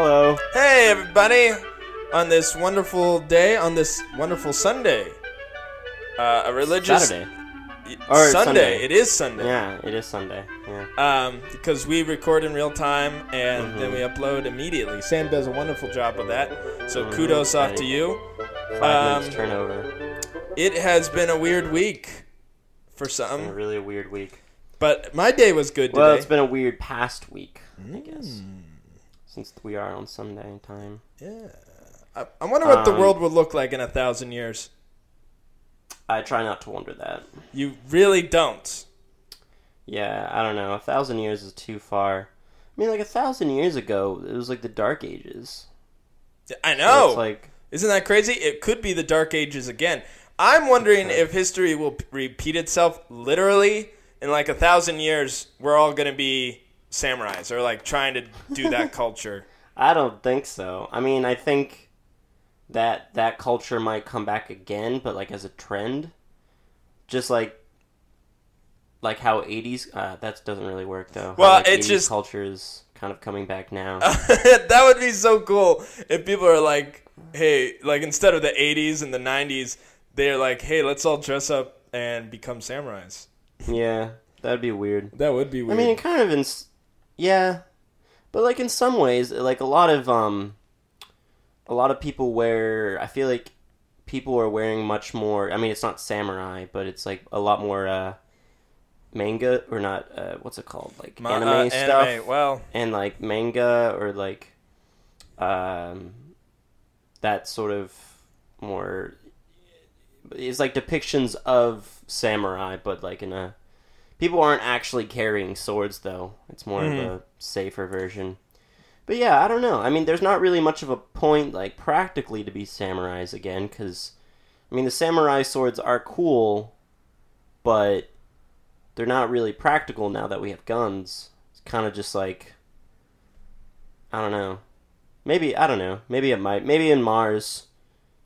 Hello. Hey, everybody! On this wonderful day, on this wonderful Sunday, uh, a religious Saturday. Or Sunday. Sunday. It is Sunday. Yeah, it is Sunday. Yeah. Um, because we record in real time and Mm-hmm. then we upload immediately. Sam does a wonderful job of that. So Mhm. kudos off to you. Five Um, minutes turnover. It has been a weird week for Been a some, really a weird week. but my day was good today. Well, it's been a weird past week, I guess, Mm. Since we are on Sunday time. yeah. I, I wonder what the Um, world would look like in a thousand years. I try not to wonder that. You really don't. Yeah, I don't know. A thousand years is too far. I mean, like a thousand years ago, it was like the Dark Ages. I So know. It's like Isn't that crazy? It could be the Dark Ages again. I'm wondering if history will repeat itself literally in like a thousand years. We're all gonna be samurais or like trying to do that culture. I don't think so. I mean, I think that that culture might come back again, but like as a trend, just like like how '80s. Uh, that doesn't really work though. How, Well, like, it's 80s just- culture is kind of coming back now. that would be so cool if people are like, hey, like instead of the 80s and the 90s, they're like, hey, let's all dress up and become samurais. yeah, that'd be weird. That would be weird. I mean, it kind of in, yeah, but like in some ways, like a lot of um, a lot of people wear. I feel like people are wearing much more. I mean, it's not samurai, but it's like a lot more uh, manga or not. Uh, what's it called? Like Ma- anime uh, stuff Anime. Well, and like manga or like um, that sort of more. It's like depictions of samurai, but like in a People aren't actually carrying swords, though. It's more of Mm-hmm. a safer version. But yeah, I don't know. I mean, there's not really much of a point, like, practically to be samurais again, because, I mean, the samurai swords are cool, but they're not really practical now that we have guns. It's kind of just like, I don't know. Maybe, I don't know. Maybe it might. Maybe in Mars,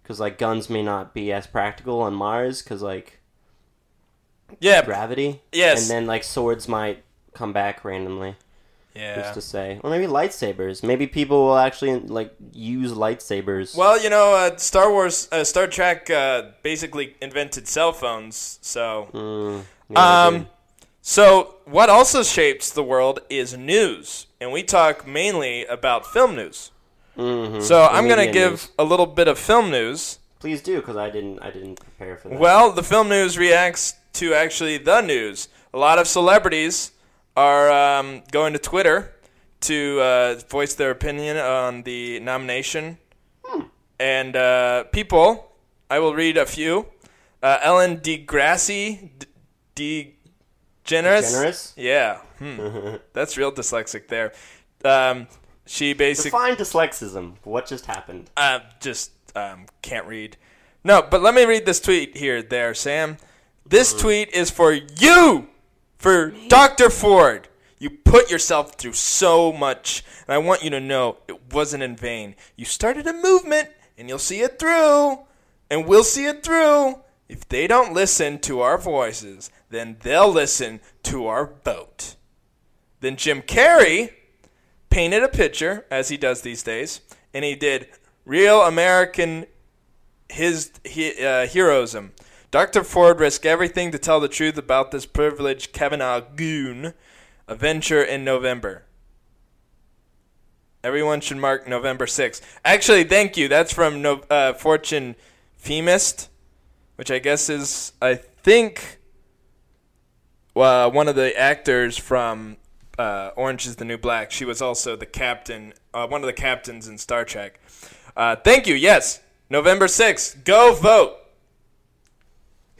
because, like, guns may not be as practical on Mars, because, like, yeah, gravity. Yes. And then like swords might come back randomly. yeah. Who's to say? Or maybe lightsabers. Maybe people will actually like use lightsabers. Well, you know, uh, Star Wars, uh, Star Trek uh, basically invented cell phones. So, Mm, yeah, um, so what also shapes the world is news, and we talk mainly about film news. Mhm. So I'm gonna give news. a little bit of film news. Please do, because I didn't. I didn't prepare for that. Well, the film news reacts to actually the news. A lot of celebrities are um, going to Twitter to uh, voice their opinion on the nomination. And uh, people, I will read a few. Uh, Ellen DeGrassi, D- DeGeneres. Generous. Yeah, hmm. that's real dyslexic there. Um, she basically Define dyslexism. What just happened? uh, just um, can't read. No, but let me read this tweet here, there, Sam. This tweet is for you, for Dr. Ford. You put yourself through so much, and I want you to know it wasn't in vain. You started a movement, and you'll see it through, and we'll see it through. If they don't listen to our voices, then they'll listen to our vote. Then Jim Carrey painted a picture, as he does these days, and he did real American his he, uh, heroism. Dr. Ford risked everything to tell the truth about this privileged Kavanaugh goon. A venture in November. Everyone should mark November 6th. Actually, thank you. That's from no, uh, Fortune Feimster, which I guess is, I think, uh, one of the actors from uh, Orange is the New Black. She was also the captain, uh, one of the captains in Star Trek. Uh, thank you. Yes, November 6th. Go vote.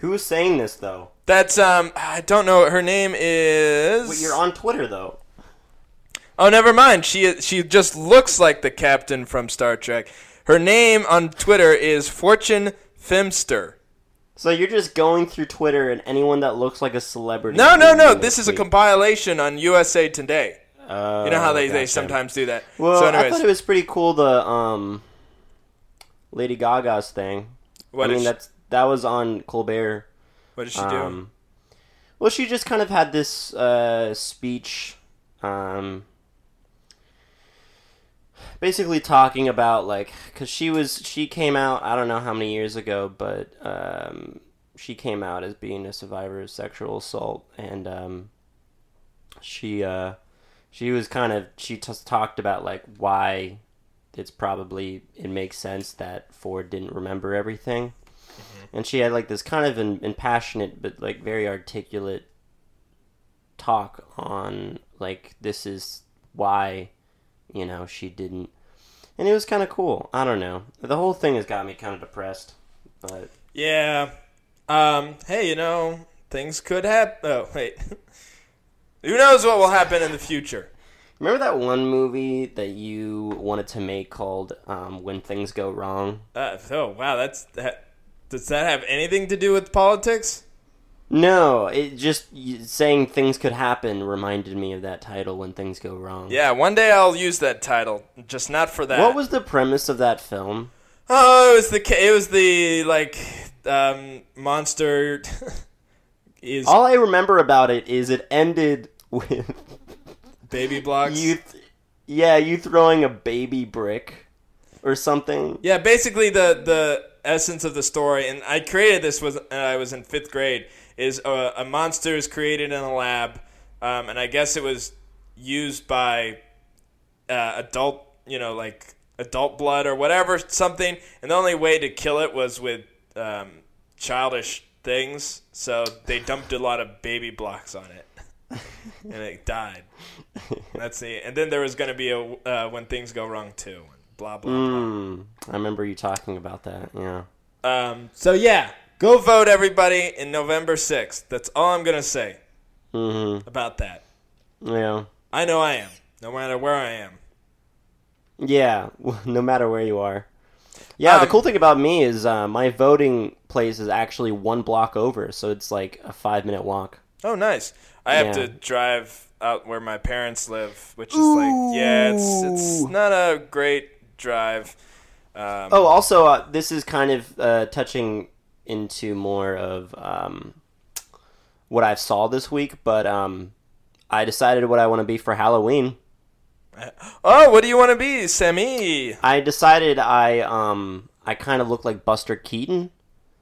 Who is saying this though? That's um I don't know her name is Wait, you're on Twitter though. Oh, never mind. She she just looks like the captain from Star Trek. Her name on Twitter is Fortune Feimster. So you're just going through Twitter and anyone that looks like a celebrity. No, no, no. This is a compilation on USA Today. Oh, You know how they, they sometimes do that. Well, so I thought it was pretty cool the um Lady Gaga's thing. what I mean she- that's that was on Colbert. what did she do? Um, well, she just kind of had this uh, speech. Um, basically talking about like because she was she came out I don't know how many years ago, but um, she came out as being a survivor of sexual assault, and um, she uh, she was kind of she just talked about like why it's probably it makes sense that Ford didn't remember everything, and she had like this kind of an impassionate but like very articulate talk on like this is why you know she didn't and it was kind of cool i don't know the whole thing has got me kind of depressed but Yeah. Um, hey, you know, things could happen. Oh, wait. Who knows what will happen in the future? remember that one movie that you wanted to make called um, when things go wrong Uh, oh, wow. That's that. Does that have anything to do with politics? no it just saying things could happen reminded me of that title when things go wrong Yeah, one day I'll use that title, just not for that. what was the premise of that film Oh, it was the it was the like um, monster is all i remember about it is it ended with baby blocks. you th- yeah you throwing a baby brick or something Yeah, basically the the essence of the story, and I created this was uh, I was in fifth grade. Is a, a monster is created in a lab, um, and I guess it was used by uh, adult, you know, like adult blood or whatever something, and the only way to kill it was with um, childish things. So they dumped a lot of baby blocks on it, and it died. That's the. And then there was going to be a uh, when things go wrong too. Blah blah blah. Mm, I remember you talking about that. Yeah. Um, so yeah, go vote everybody in November 6th. That's all I'm gonna say hmm about that. Yeah. I know I am, no matter where I am. Yeah. No matter where you are. Yeah. the Um, cool thing about me is uh, my voting place is actually one block over, so it's like a five minute walk. Oh, nice. I have Yeah. to drive out where my parents live, which is like yeah, it's it's not a great drive. Um, Oh, also, uh, this is kind of uh, touching into more of um, what I've saw this week, but um, I decided what I want to be for Halloween. oh, what do you want to be, Sammy? I decided I um I kind of look like Buster Keaton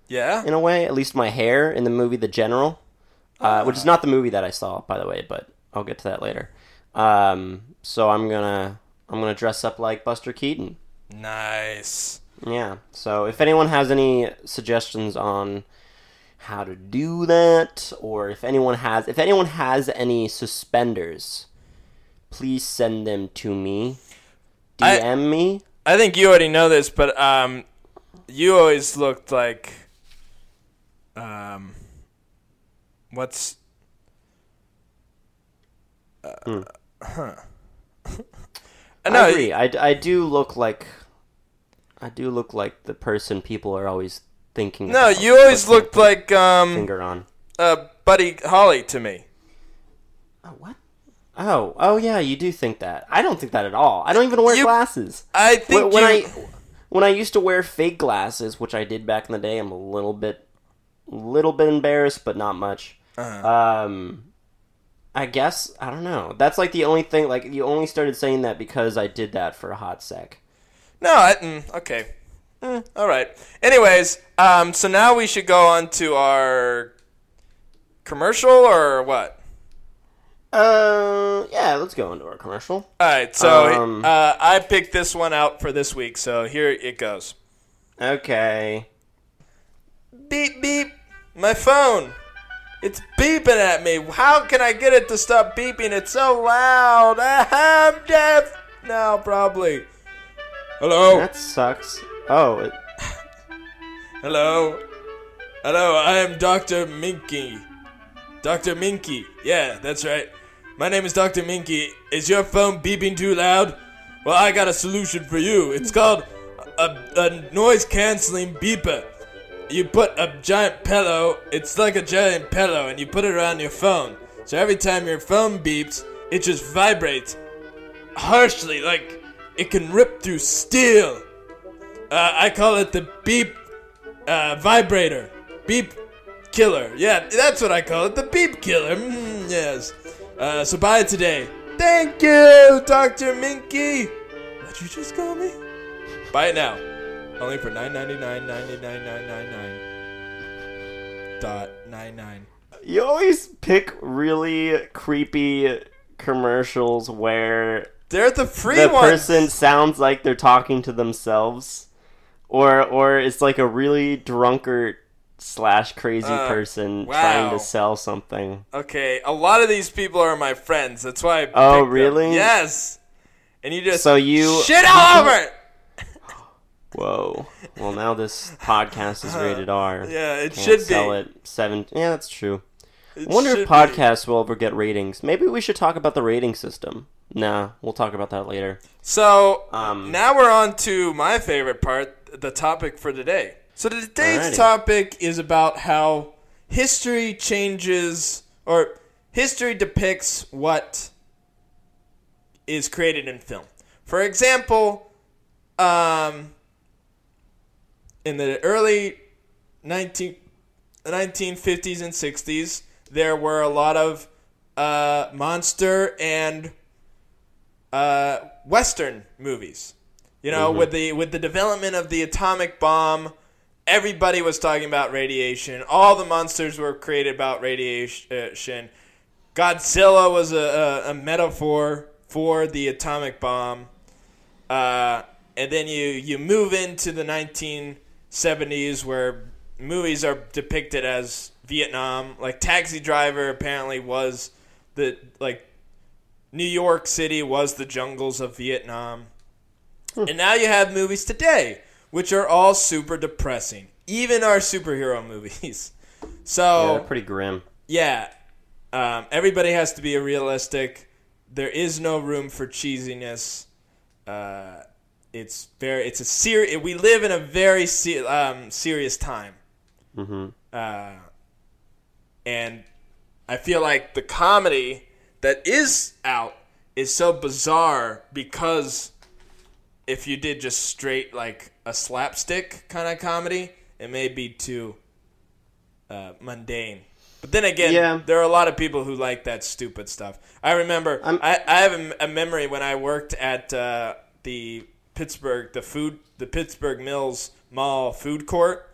Yeah. in a way, at least my hair in the movie The General, uh, which is not the movie that I saw, by the way, but I'll get to that later. Um, so I'm gonna I'm gonna dress up like Buster Keaton. Nice. Yeah. So if anyone has any suggestions on how to do that, or if anyone has if anyone has any suspenders, please send them to me. I- DM me. I think you already know this, but um, you always looked like um, what's uh, huh? No, I agree. I, I do look like I do look like the person people are always thinking. no, you always looked like um, finger on. uh, Buddy Holly to me. Oh, what? Oh, oh yeah, you do think that. I don't think that at all. I don't even wear You- glasses. I think when you, I when I used to wear fake glasses, which I did back in the day, I'm a little bit little bit embarrassed, but not much. Uh-huh. Um I guess I don't know. That's like the only thing. Like you only started saying that because I did that for a hot sec. no, I, mm, okay, Mm, all right. Anyways, um, so now we should go on to our commercial or what? Uh, yeah. Let's go into our commercial. All right, so Um, uh, I picked this one out for this week, so here it goes. Okay. Beep beep, my phone. It's beeping at me. How can I get it to stop beeping? It's so loud. I'm deaf now, probably. Hello, That sucks. Oh, it, hello, hello. I am Doctor Minky. Doctor Minky. Yeah, that's right. My name is Doctor Minky. Is your phone beeping too loud? Well, I got a solution for you. It's called a, a noise canceling beeper. You put a giant pillow, it's like a giant pillow, and you put it around your phone. So every time your phone beeps, it just vibrates harshly, like it can rip through steel. Uh, I call it the beep uh, vibrator. Beep killer. Yeah, that's what I call it. The beep killer. Mm, yes. Uh, so buy it today. Thank you, Dr. Minky. What'd you just call me? Buy it now. Only for nine ninety nine ninety nine nine nine nine dot nine nine. You always pick really creepy commercials where They're the free the ones. person sounds like they're talking to themselves, or or it's like a really drunkard slash crazy Uh, person wow. trying to sell something. Okay, a lot of these people are my friends. That's why. I Oh, picked them. really? Yes. And you just So you shit all over it. Whoa. Well, now this podcast is rated R. Yeah, it Can't should sell be. it seven. Yeah, that's true. It I wonder should if be. podcasts will ever get ratings. Maybe we should talk about the rating system. Nah, we'll talk about that later. So Um, now we're on to my favorite part, the topic for today. So today's Alrighty. topic is about how history changes or history depicts what is created in film. For example, um, in the early 19, 1950s and 60s, there were a lot of uh, monster and uh, Western movies. You know, with the with the development of the atomic bomb, everybody was talking about radiation. All the monsters were created about radiation. Godzilla was a, a, a metaphor for the atomic bomb. Uh, and then you, you move into the 1970s where movies are depicted as Vietnam. Like Taxi Driver apparently was the like New York City was the jungles of Vietnam. And now you have movies today, which are all super depressing. Even our superhero movies. yeah, So they're pretty grim. yeah, um, everybody has to be a realistic. There is no room for cheesiness. Uh, it's very. It's a serious. We live in a very se- um, serious time, hmm uh, and I feel like the comedy that is out is so bizarre because if you did just straight like a slapstick kind of comedy, it may be too uh, mundane. But then again, Yeah. there are a lot of people who like that stupid stuff. I remember I'm- I, I have a, a memory when I worked at uh, the Pittsburgh the food the Pittsburgh Mills Mall food court,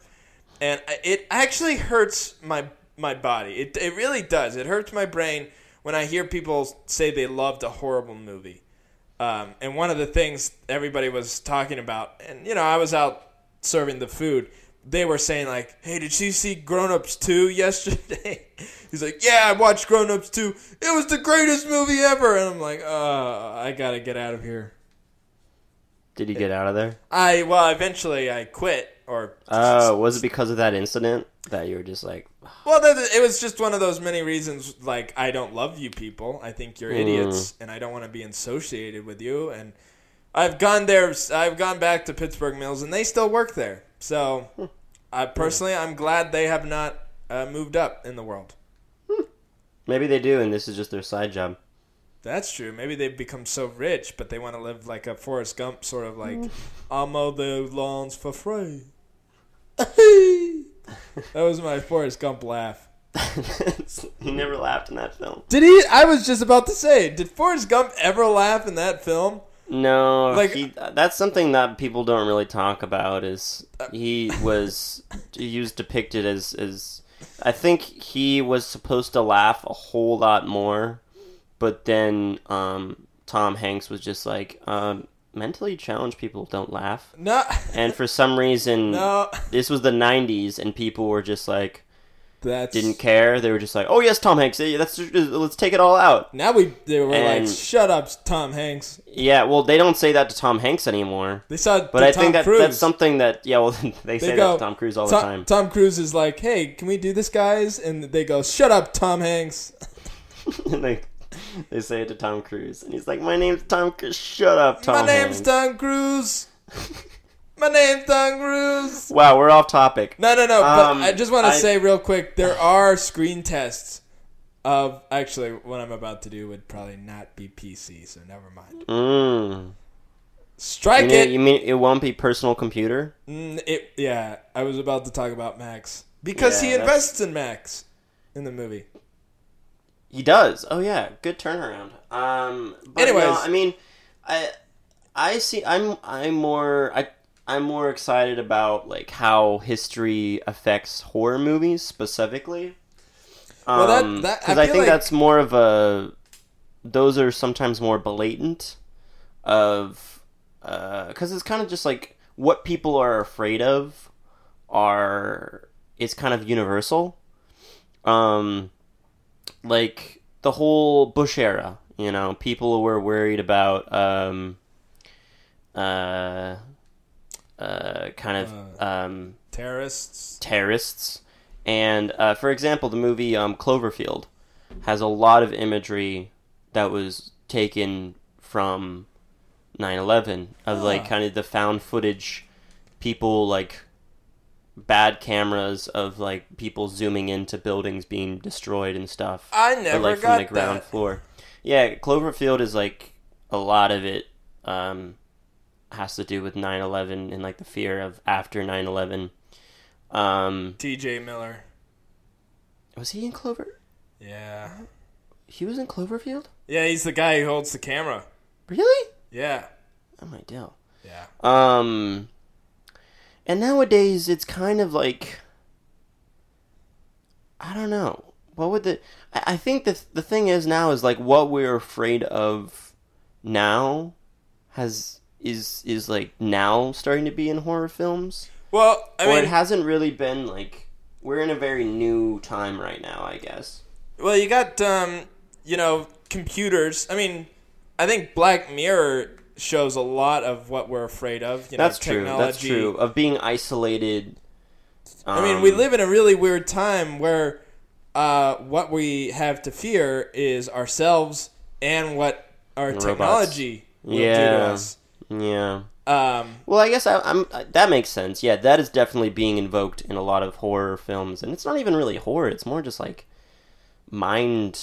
and it actually hurts my my body. It it really does. It hurts my brain when I hear people say they loved a horrible movie. Um, and one of the things everybody was talking about, and you know, I was out serving the food. They were saying like, "Hey, did you see Grown Ups 2 yesterday?" He's like, "Yeah, I watched Grown Ups 2. It was the greatest movie ever." And I'm like, "Uh, I gotta get out of here." Did you get out of there? I well, eventually I quit, or Oh, was it because of that incident that you were just like, Well, it was just one of those many reasons. Like, I don't love you people. I think you're hmm. idiots, and I don't want to be associated with you. And I've gone there. I've gone back to Pittsburgh Mills, and they still work there. So, I hmm. personally, I'm glad they have not uh, moved up in the world. Hmm. maybe they do, and this is just their side job? That's true. Maybe they've become so rich, but they want to live like a Forrest Gump sort of like, mm. I'll mow the lawns for free. that was my Forrest Gump laugh. he never laughed in that film. Did he? I was just about to say, did Forrest Gump ever laugh in that film? No, Like- he, that's something that people don't really talk about. Is uh, he was he was depicted as as I think he was supposed to laugh a whole lot more, but then um, Tom Hanks was just like, um, mentally challenged people don't laugh, No, and for some reason, no. this was the '90s, and people were just like That's didn't care. They were just like, oh yes, Tom Hanks, that's let's take it all out. Now we they were And- like, shut up, Tom Hanks. Yeah, well, they don't say that to Tom Hanks anymore. They saw, But I Tom think that Cruise. that's something that yeah, well they, say go, that to Tom Cruise all Tom, the time. Tom Cruise is like, hey, can we do this, guys? And they go, shut up, Tom Hanks. they, they say it to Tom Cruise, and he's like, "My name's Tom Cruise. Shut up, Tom." My name's Hanks." Tom Cruise. My name's Tom Cruise. Wow, we're off topic. No, no, no. Um, but I just want to I- say real quick, there are screen tests of actually what I'm about to do would probably not be PC, so never mind. Mm. You, Strike mean, it. you mean it won't be personal computer? Mm, it. Yeah, I was about to talk about Max because he Yeah, that's- invests in Max in the movie. He does. Oh yeah, good turnaround. Um, but Anyways. no, I mean, I I see. I'm I'm more I I'm more excited about like how history affects horror movies specifically. Well, that- Um, that- I I, think like- that's more of a. Those are sometimes more blatant, of, because it's kind of just like what people are afraid of, are is kind of universal. Um, like the whole Bush era, you know, people were worried about um, uh, uh, kind of um, Terrorists. terrorists. And uh, for example, the movie um, Cloverfield has a lot of imagery that was taken from 9/11 of like Ah. kind of the found footage, people like bad cameras of like people zooming into buildings being destroyed and stuff. I but, never like got from the ground that. floor. Yeah, Cloverfield is like a lot of it um, has to do with 9/11 and like the fear of after 9/11. Um, T.J. Miller. was he in Clover? Yeah. He was in Cloverfield. Yeah, he's the guy who holds the camera. Really? Yeah. Oh my deal. Yeah. Um, and nowadays it's kind of like I don't know. What would the? I, think the the thing is now is like what we're afraid of now has is is like now starting to be in horror films, Well, I or mean, it hasn't really been like we're in a very new time right now. I guess. well, you got um, you know, computers. I mean, I think Black Mirror shows a lot of what we're afraid of. You know, That's true. technology. That's true. Of being isolated. I mean, we um, live in a really weird time where uh, what we have to fear is ourselves and what our Robots. technology will do to Yeah. us. Yeah. Um, Well, I guess I, I'm. That makes sense. Yeah, that is definitely being invoked in a lot of horror films, and it's not even really horror. It's more just like mind.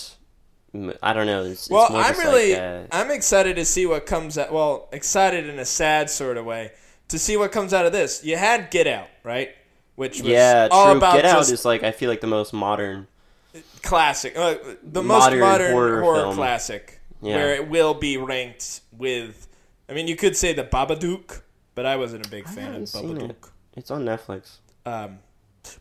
I don't know. It's, well, it's I'm really, Like, uh, I'm excited to see what comes out. Well, excited in a sad sort of way to see what comes out of this. You had Get Out, right? Which was yeah, all true. about Get Out is like I feel like the most modern. classic, uh, the most Modern modern horror horror, classic, Yeah. where it will be ranked with. I mean, you could say the Babadook, but I wasn't a big fan of Babadook. it. It's on Netflix. Um,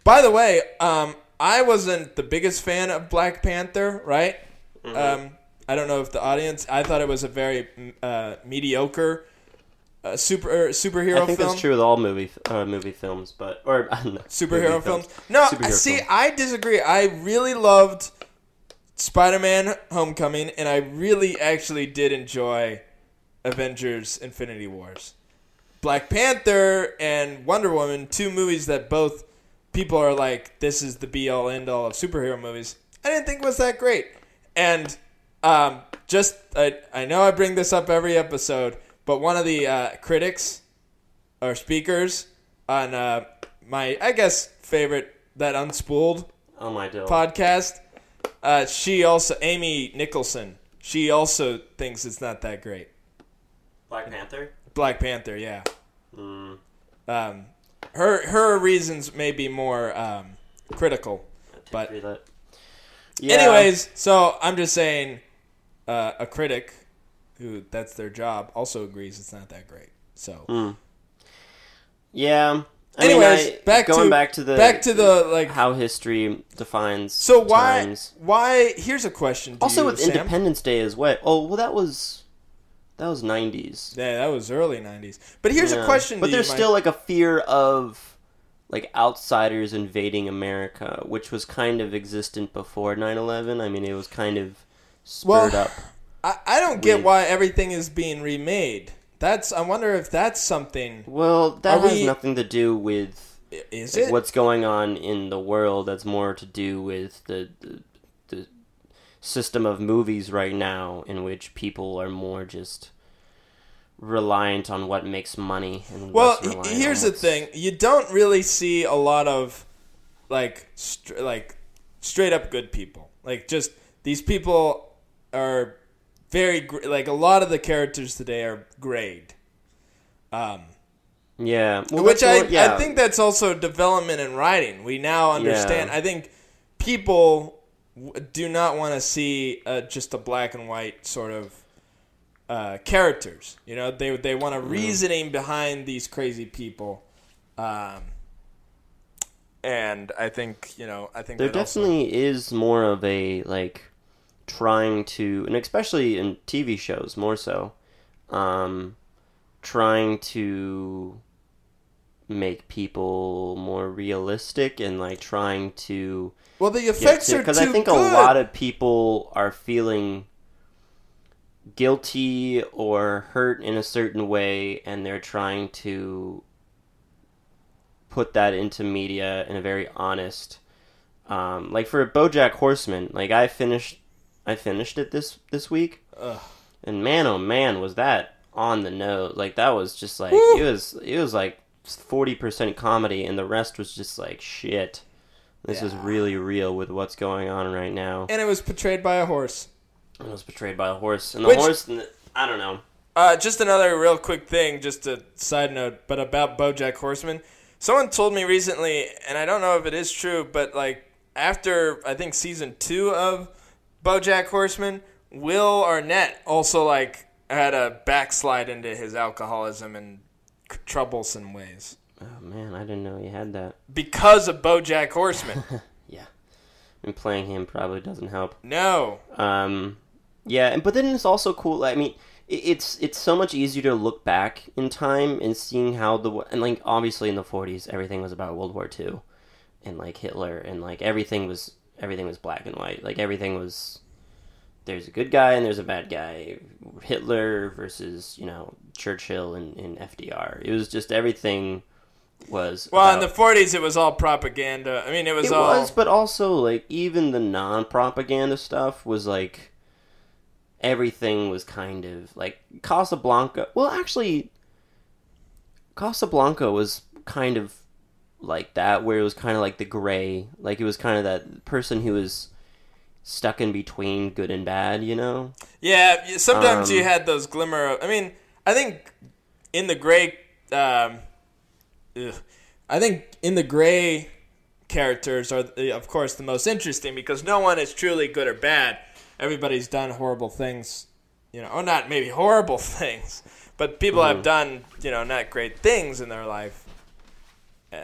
by the way, um, I wasn't the biggest fan of Black Panther, right? Mm-hmm. Um, I don't know if the audience. I thought it was a very uh, mediocre uh, super er, superhero I think film. that's true with all movie uh, movie films, but or no, Superhero movie films. No, Superhero I see. films. I disagree. I really loved Spider-Man: Homecoming, and I really actually did enjoy Avengers: Infinity Wars. Black Panther and Wonder Woman, two movies that both people are like, this is the be all end all of superhero movies. I didn't think was that great. And um, just, I, I know I bring this up every episode, but one of the uh, critics or speakers on uh, my, I guess, favorite, that Unspooled Oh my podcast, uh, she also, Amy Nicholson, she also thinks it's not that great. Black Panther. Black Panther, yeah. Mm, Um, her her reasons may be more um, critical. But-. Yeah. Anyways, so I'm just saying, uh, a critic who that's their job also agrees it's not that great. So, Mm. Yeah. I mean, anyways, I- back going to back to the back to the like. how history defines. So why times. why? Here's a question. Also you, with Sam. Independence Day as well. Oh well, that was that was nineties. Yeah, that was early '90s. But here's a question. But there's you, still like a fear of like outsiders invading America, which was kind of existent before 9/11. I mean, it was kind of spurred Well, up. I, I don't get why everything is being remade. That's I wonder if that's something. Well, that Are has we- nothing to do with Is like, it? what's going on in the world. That's more to do with the, the the system of movies right now, in which people are more just reliant on what makes money. And Well, less he- reliant here's the thing: you don't really see a lot of like str- like straight up good people. Like just these people are very gr- like a lot of the characters today are grade. Um, Yeah, well, which I yeah. I think that's also development in writing. We now understand. Yeah. I think people w- do not want to see uh, just a black and white sort of uh, characters. You know, they they want a reasoning behind these crazy people, um, and I think you know I think There that also- definitely is more of a like trying to, and especially in TV shows more so, um, trying to make people more realistic and like trying to well the effects are because I think good. a lot of people are feeling guilty or hurt in a certain way, and they're trying to put that into media in a very honest. Um, like for BoJack Horseman, like I finished, I finished it this this week, Ugh. and man, oh man, was that on the nose? Like that was just like Woo. it was it was like forty percent comedy, and the rest was just like shit. This is really real with what's going on right now. and it was portrayed by a horse. It was betrayed by a horse, and the Which- horse, I don't know. Uh, just another real quick thing, just a side note, but about BoJack Horseman. Someone told me recently, and I don't know if it is true, but like after I think season two of BoJack Horseman, Will Arnett also like had a backslide into his alcoholism and troublesome ways Oh man, I didn't know he had that. because of BoJack Horseman. Yeah, and playing him probably doesn't help. no, Um, yeah, and but then it's also cool. I mean, it's it's so much easier to look back in time and seeing how the and like obviously in the '40s everything was about World War II, and like Hitler and like everything was everything was black and white. Like everything was there's a good guy and there's a bad guy. Hitler versus you know Churchill and, and FDR. It was just everything was well in the '40s it was all propaganda. I mean, it was it all was, but also like even the non-propaganda stuff was like everything was kind of like Casablanca. Well, actually, Casablanca was kind of like that, where it was kind of like the gray, like it was kind of that person who was stuck in between good and bad, you know? Yeah, sometimes Um, you had those glimmer. Of, I mean, I think in the gray, um, ugh, I think in the gray characters are, of course, the most interesting because no one is truly good or bad. Everybody's done horrible things, you know, or not maybe horrible things, but people Mm-hmm. have done, you know, not great things in their life. Uh,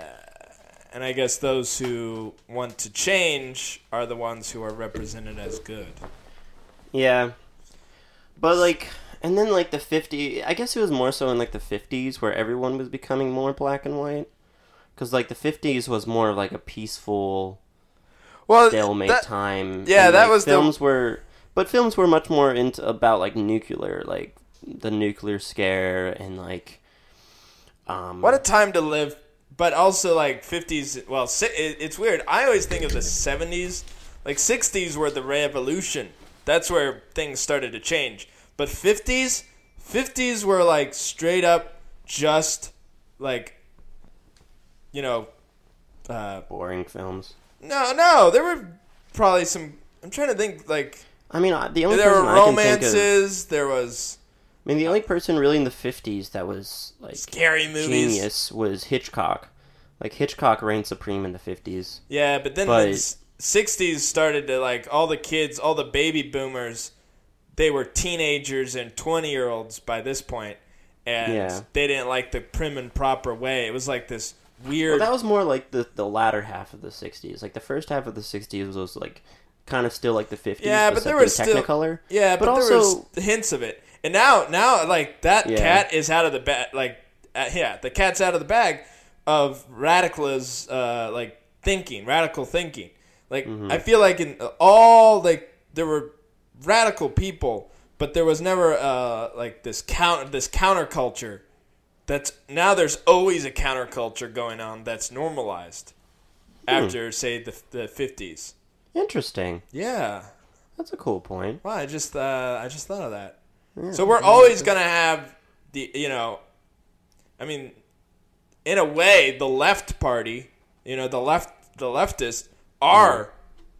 and I guess those who want to change are the ones who are represented as good. Yeah. But like and then like the 50 I guess it was more so in like the 50s where everyone was becoming more black and white cuz like the 50s was more of like a peaceful Well, stalemate that- time. yeah, and, that like, was the- films were but films were much more into about like nuclear like the nuclear scare and like um What a time to live, but also like 50s. Well, it's weird. I always think of the 70s. Like 60s were the revolution. That's where things started to change. But 50s, 50s were like straight up just like, you know, uh, boring films. No, no. There were probably some. I'm trying to think. Like I mean, uh, the only there were person I can think of, romances. There was I mean, the only person really in the 50s that was like scary movies. genius was Hitchcock. Like Hitchcock reigned supreme in the 50s. Yeah, but then But- the 60s started to like all the kids, all the baby boomers, they were teenagers and 20 year olds by this point, and Yeah. they didn't like the prim and proper way. It was like this Well, that was more like the the latter half of the 60s. Like the first half of the 60s was like kind of still like the 50s. Yeah, but there was still- Technicolor. yeah, but, but there also- was hints of it. And now, now like that Yeah. cat is out of the bag. Like, uh, yeah, the cat's out of the bag of radical's uh, like thinking, radical thinking. Like, Mm-hmm. I feel like in all like there were radical people, but there was never uh, like this count this counterculture. That's now there's always a counterculture going on that's normalized Hmm. after say the the fifties. Interesting. Yeah. That's a cool point. Well, I just uh, I just thought of that. Yeah. So we're always gonna have the you know, I mean, in a way, the left party, you know, the left the leftists are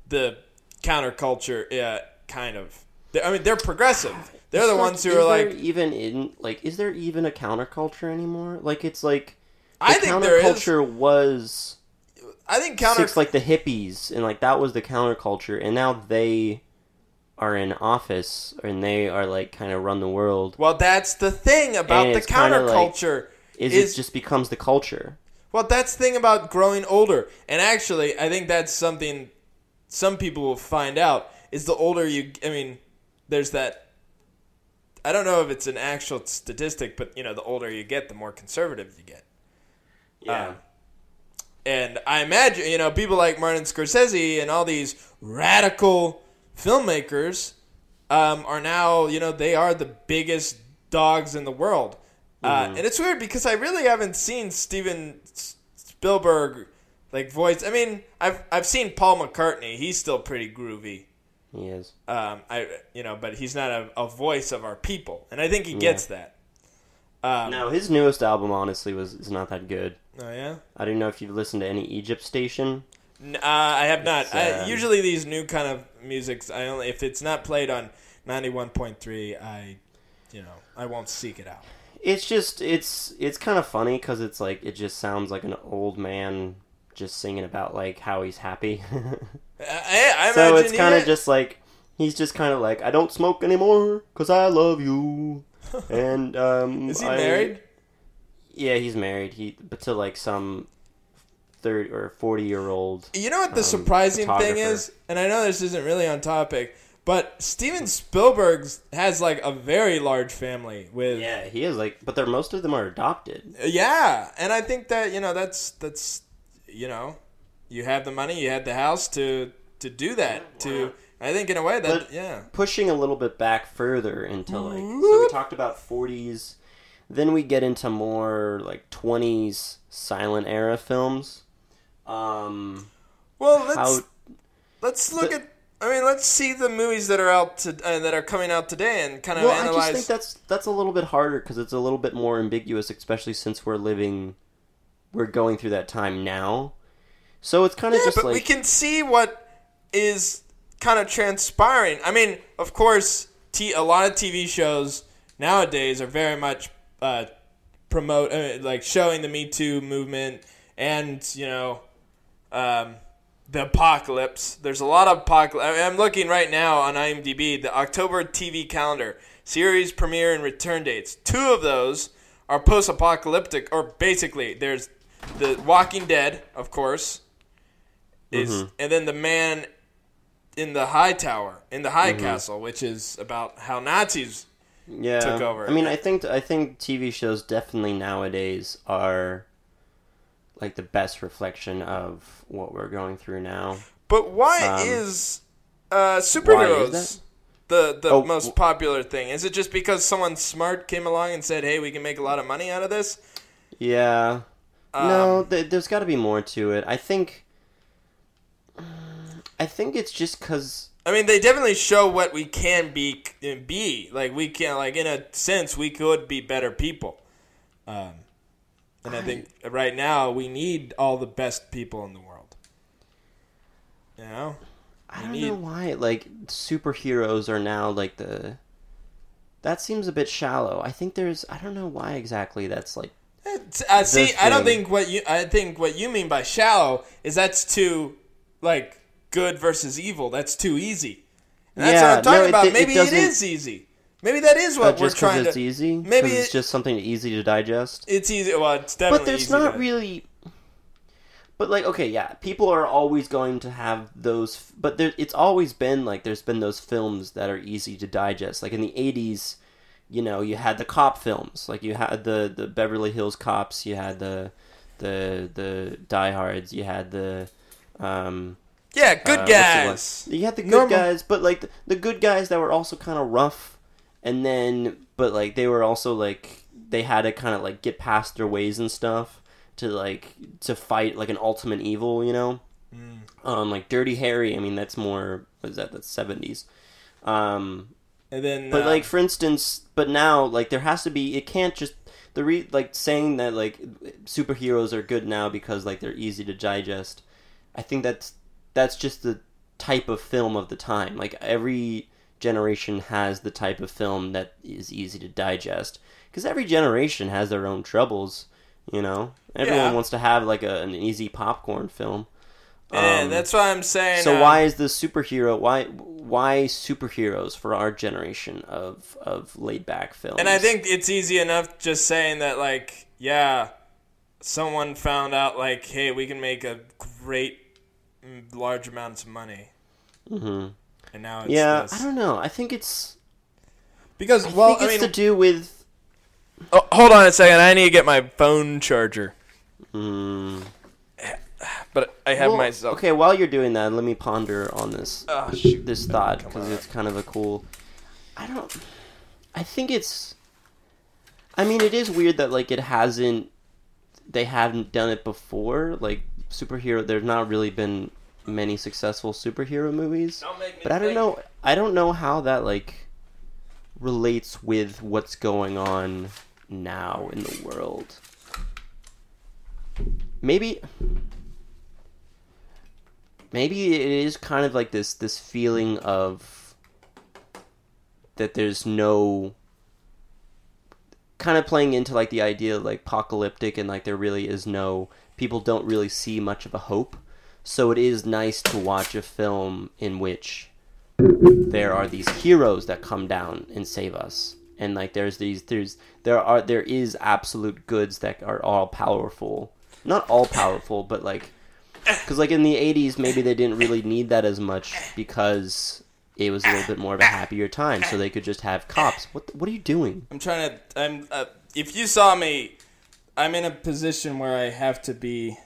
the counterculture, yeah, kind of. They're- I mean, they're progressive. They're the It's ones who are like, even in like is there even a counterculture anymore? Like it's like the I think there is. counterculture was I think counter. six like the hippies and like that was the counterculture and now they are in office and they are like kind of run the world. Well, that's the thing about the it's kinda like- counterculture. Is, is- it just becomes the culture? Well, that's the thing about growing older. And actually, I think that's something some people will find out is the older you I mean, there's that I don't know if it's an actual statistic, but you know, the older you get, the more conservative you get. Yeah. Um, and I imagine, you know, people like Martin Scorsese and all these radical filmmakers um, are now, you know, they are the biggest dogs in the world. Uh, and it's weird because I really haven't seen Steven Spielberg like voice. I mean, I've I've seen Paul McCartney. He's still pretty groovy. He is. Um, I you know, but he's not a, a voice of our people, and I think he gets that. Um, No, his newest album honestly was is not that good. Oh yeah. I don't know if you've listened to any Egypt Station. Uh, I have not. I, um, usually these new kind of musics, I only if it's not played on ninety one point three, I, you know, I won't seek it out. It's just it's it's kind of funny because it's like it just sounds like an old man just singing about like how he's happy. I, I so it's kind of just like he's just kind of like I don't smoke anymore because I love you. And um, Is he I- married? Yeah, he's married. He but to like some thirty or forty year old. You know what the um, surprising thing is, and I know this isn't really on topic, but Steven Spielberg has like a very large family with Yeah, he is like, but they're most of them are adopted. Yeah, and I think that you know that's that's you know you have the money, you had the house to to do that. To I think in a way that But- yeah. pushing a little bit back further into like so we talked about 40s then we get into more like 20s silent era films um Well, let's how let's look but- at. I mean, let's see the movies that are out to uh, that are coming out today and kind of well i analyze. just think that's that's a little bit harder because it's a little bit more ambiguous especially since we're living we're going through that time now so it's kind of yeah, just but like we can see what is kind of transpiring. I mean, of course, t- a lot of TV shows nowadays are very much uh, promote uh, like showing the Me Too movement and you know um, the apocalypse. There's a lot of apocalypse. I mean, I'm looking right now on IMDb the October TV calendar series premiere and return dates. Two of those are post-apocalyptic, or basically there's the Walking Dead, of course, is Mm-hmm. and then the man in the high tower in the Mm-hmm. high castle, which is about how Nazis. yeah took over. i mean i think i think tv shows definitely nowadays are like the best reflection of what we're going through now But why Um, is uh, superheroes that? the the Oh, most popular thing? Is it just because someone smart came along and said, "Hey, we can make a lot of money out of this"? Yeah. Um, no, th- there's got to be more to it. I think. I think it's just because. I mean, they definitely show what we can be be. Like we can, like in a sense, we could be better people. Um, and I think right now we need all the best people in the world. You know, I don't need- know why. Like superheroes are now like the. That seems a bit shallow. I think there's. I don't know why exactly. That's like. I see. I don't think what you. I think what you mean by shallow is that's too, like, good versus evil. That's too easy. And that's Yeah, what I'm talking no, it- about. it Maybe it doesn't- easy. Maybe that is Uh, what we're trying it's to. easy. maybe it's it- just something easy to digest. It's easy. Well, it's definitely. But there's not to- really. But like, okay, yeah, people are always going to have those. But there, it's always been like there's been those films that are easy to digest. Like in the '80s, you know, you had the cop films. Like you had the the Beverly Hills Cops. You had the the the Die Hards. You had the um, Yeah, good uh, guys. You had the good Normal- guys, but like the, the good guys that were also kind of rough, and then but like they were also like they had to kind of like get past their ways and stuff to like to fight like an ultimate evil, you know. Mm. Um, like Dirty Harry. I mean, that's more. What is that? That's seventies. Um, And then, but uh, like for instance, but now like there has to be. It can't just the re like saying that like superheroes are good now because like they're easy to digest. I think that's that's just the type of film of the time. Like every generation has the type of film that is easy to digest because every generation has their own troubles. You know, everyone Yeah. wants to have like a, an easy popcorn film. And Um, that's why I'm saying. so uh, why is the superhero? Why why superheroes for our generation of of laid back films. And I think it's easy enough just saying that, like, yeah, someone found out, like, hey, we can make a great, mm, large amounts of money. Mm-hmm. And now it's Yeah, this. I don't know. I think it's Because, I well, think I it's mean, to do with oh, hold on a second. I need to get my phone charger. mm, But I have well, myself. Okay, while you're doing that, let me ponder on this Oh, shoot. this thought because it's kind of a cool. I don't. I think it's. I mean, it is weird that like it hasn't. They haven't done it before. Like superhero, there's not really been many successful superhero movies. Don't make me But I don't think. know. I don't know how that like relates with what's going on now in the world. Maybe maybe it is kind of like this this feeling of that there's no kind of playing into like the idea of like apocalyptic and like there really is no people don't really see much of a hope. So it is nice to watch a film in which there are these heroes that come down and save us. And like there's these there's there are there is absolute goods that are all powerful. Not all powerful but like because like in the 80s maybe they didn't really need that as much because it was a little bit more of a happier time so they could just have cops what what are you doing I'm trying to. I'm. Uh, if you saw me, I'm in a position where I have to be.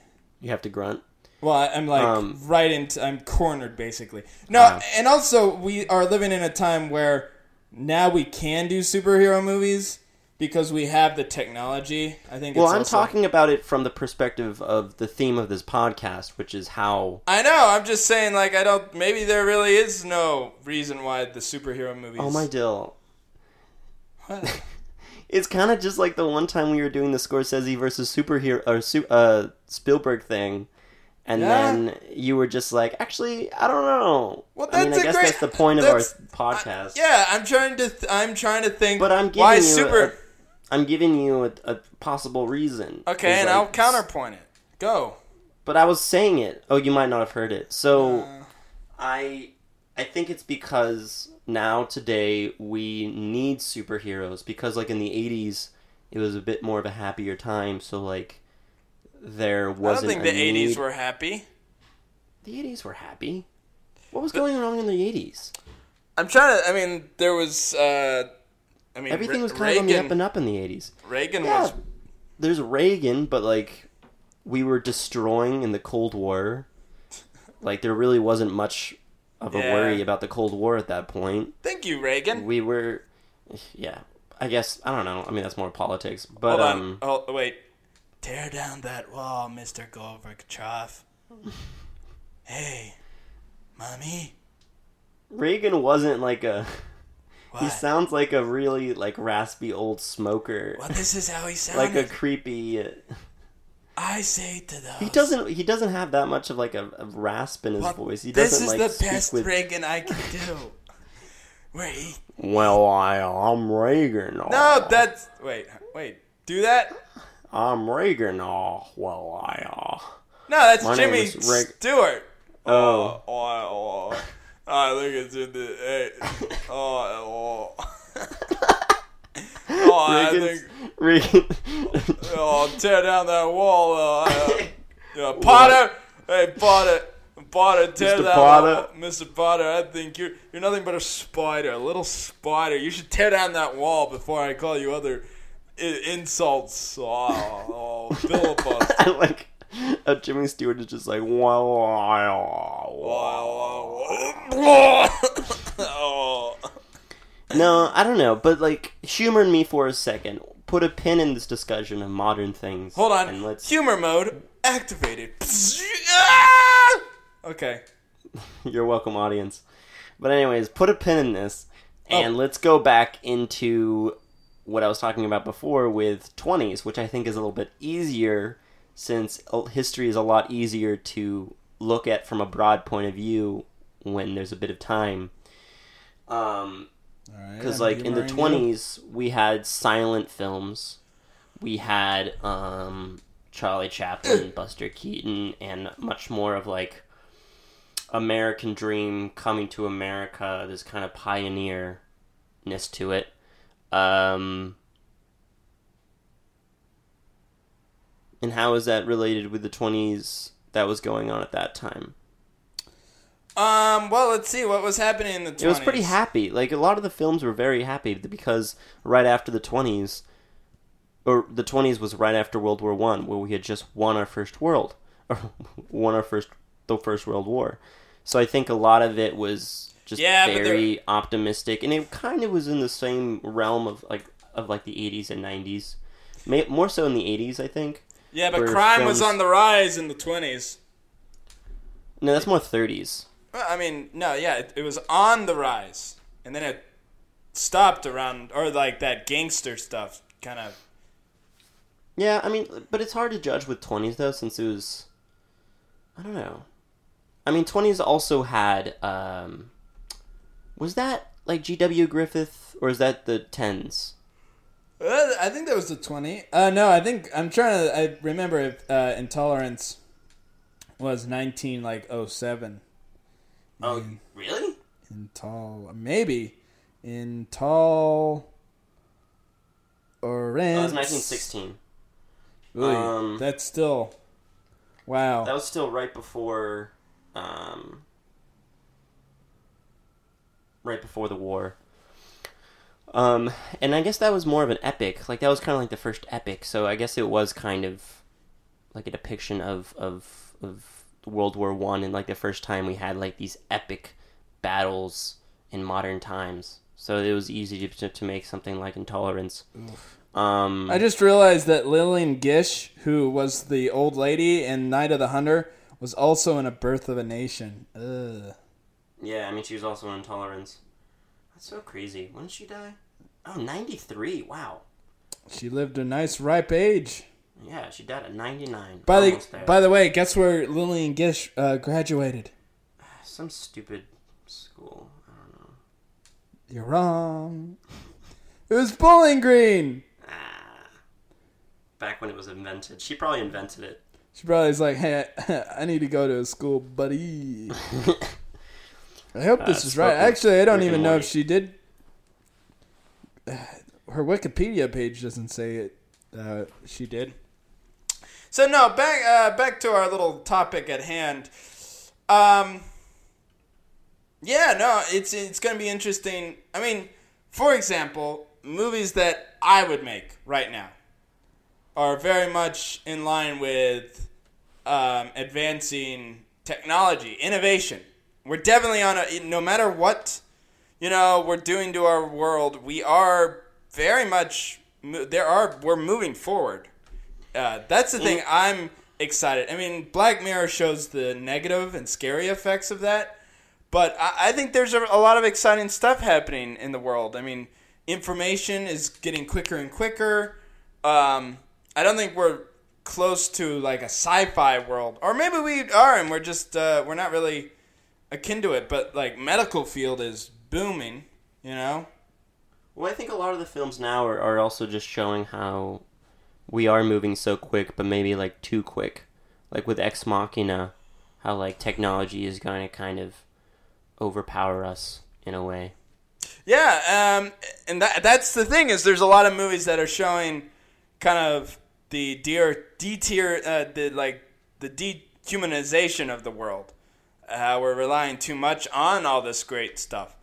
you have to grunt Well, I'm like Um, right into. I'm cornered basically. No, and also we are living in a time where now we can do superhero movies because we have the technology. I think. well i'm also- talking about it from the perspective of the theme of this podcast which is how I know. I'm just saying. Like, I don't. Maybe there really is no reason why the superhero movies. oh my dill What? it's kind of just like the one time we were doing the Scorsese versus superhero or uh, Spielberg thing, and Yeah. then you were just like, actually, I don't know. Well, I mean, that's I guess great- that's the point of our that's- podcast. yeah, I'm trying to. Th- I'm trying to think. But I'm giving why you super. a, I'm giving you a, a possible reason. okay, and like- I'll counterpoint it. Go. But I was saying it. Oh, you might not have heard it. So Uh, I I think it's because now today we need superheroes because like in the 80s it was a bit more of a happier time so like there I don't wasn't think the '80s were happy. the 80s were happy. What was going wrong in the 80s? I'm trying to. I mean, there was. uh I mean, Everything Re- was kind of on the up and up in the 80s. Reagan Yeah, was. there's Reagan, but like we were destroying in the Cold War. Like there really wasn't much of a Yeah. worry about the Cold War at that point. Thank you, Reagan. We were, yeah. I guess I don't know. I mean that's more politics, but Hold on. um, Oh wait. Tear down that wall, Mr. Gorbachev. hey, mommy. Reagan wasn't like a. He sounds like a really like raspy old smoker, Well, this is how he sounds. like a creepy. I say to those. He doesn't. He doesn't have that much of like a, a rasp in his Well, voice. He this doesn't is like the speak best with. Reagan I can do. He Well, I I'm Reagan. No, that's wait, wait. Do that? I'm Reagan. Oh, well, I. Uh, No, that's My Jimmy Stewart. Oh. oh, oh, oh. I look at the hey. Oh, oh. oh, I think Reagan. oh, tear down that wall. Uh, uh, yeah, Potter, hey Potter, Potter, tear Mr. down Potter. that wall. Mr. Potter. I think you're you're nothing but a spider, a little spider. You should tear down that wall before I call you other I- insults. Oh, oh filibuster. I like uh, Jimmy Stewart is just like well, I. oh. No, I don't know, but like humor me for a second. Put a pin in this discussion of modern things. Hold on. and let's. Humor mode activated. Okay. You're welcome, audience. But anyways, put a pin in this, and Oh. let's go back into what I was talking about before with 20s, which I think is a little bit easier since uh, history is a lot easier to look at from a broad point of view when there's a bit of time. Um, because like in the 20s we had silent films we had um charlie chaplin buster keaton and much more of like American dream coming to America, this kind of pioneerness to it. Um, and how is that related with the 20s that was going on at that time? Um. Well, let's see what was happening in the 20s. It was pretty happy. Like a lot of the films were very happy because right after the 20s, or the 20s was right after World War One, where we had just won our first world, or won our first the first World War. So I think a lot of it was just Yeah, very optimistic, and it kind of was in the same realm of like of like the 80s and 90s, more so in the 80s, I think. Yeah, but crime was on the rise in the 20s. No, that's more 30s. Well, I mean, no, yeah, it, it was on the rise, and then it stopped around, or like that gangster stuff, kind of. Yeah, I mean, but it's hard to judge with 20s though, since it was. I don't know. I mean, 20s also had. um Was that like D.W. Griffith, or is that the 10s? Uh, I think that was the twenty. Uh, no, I think I'm trying to. I remember if uh, intolerance was nineteen like oh seven. Oh, really? In tall, maybe in tall. Orange. That was 1916. Really? Um, That's still. Wow. That was still right before. Um, right before the war. Um, and I guess that was more of an epic. Like that was kind of like the first epic. So I guess it was kind of like a depiction of of of World War One and like the first time we had like these epic battles in modern times. So it was easy to to make something like Intolerance. Um, I just realized that Lillian Gish, who was the old lady in Night of the Hunter, was also in A Birth of a Nation. Ugh. Yeah, I mean, she was also in Intolerance. That's so crazy. When did she die? Oh, 93. Wow. She lived a nice ripe age. Yeah, she died at 99. By the by the way, guess where Lillian Gish uh, graduated? Some stupid school. I don't know. You're wrong. It was Bowling Green. Ah. Back when it was invented. She probably invented it. She probably was like, "Hey, I need to go to a school, buddy." I hope this Uh, is right. Actually, I don't even know if she did. Her Wikipedia page doesn't say it. Uh, she did. So no, back uh, back to our little topic at hand. Um, yeah, no, it's it's gonna be interesting. I mean, for example, movies that I would make right now are very much in line with um, advancing technology, innovation. We're definitely on a no matter what you know we're doing to our world, we are very much there are we're moving forward. Uh, that's the thing I'm excited. I mean, Black Mirror shows the negative and scary effects of that, but I, I think there's a, a lot of exciting stuff happening in the world. I mean, information is getting quicker and quicker. Um, I don't think we're close to like a sci-fi world, or maybe we are, and we're just uh, we're not really akin to it. But like medical field is booming, you know. Well, I think a lot of the films now are, are also just showing how we are moving so quick, but maybe like too quick. Like with Ex Machina, how like technology is going to kind of overpower us in a way. Yeah, um, and that that's the thing is there's a lot of movies that are showing kind of the dear detier uh, the like the dehumanization of the world. How we're relying too much on all this great stuff.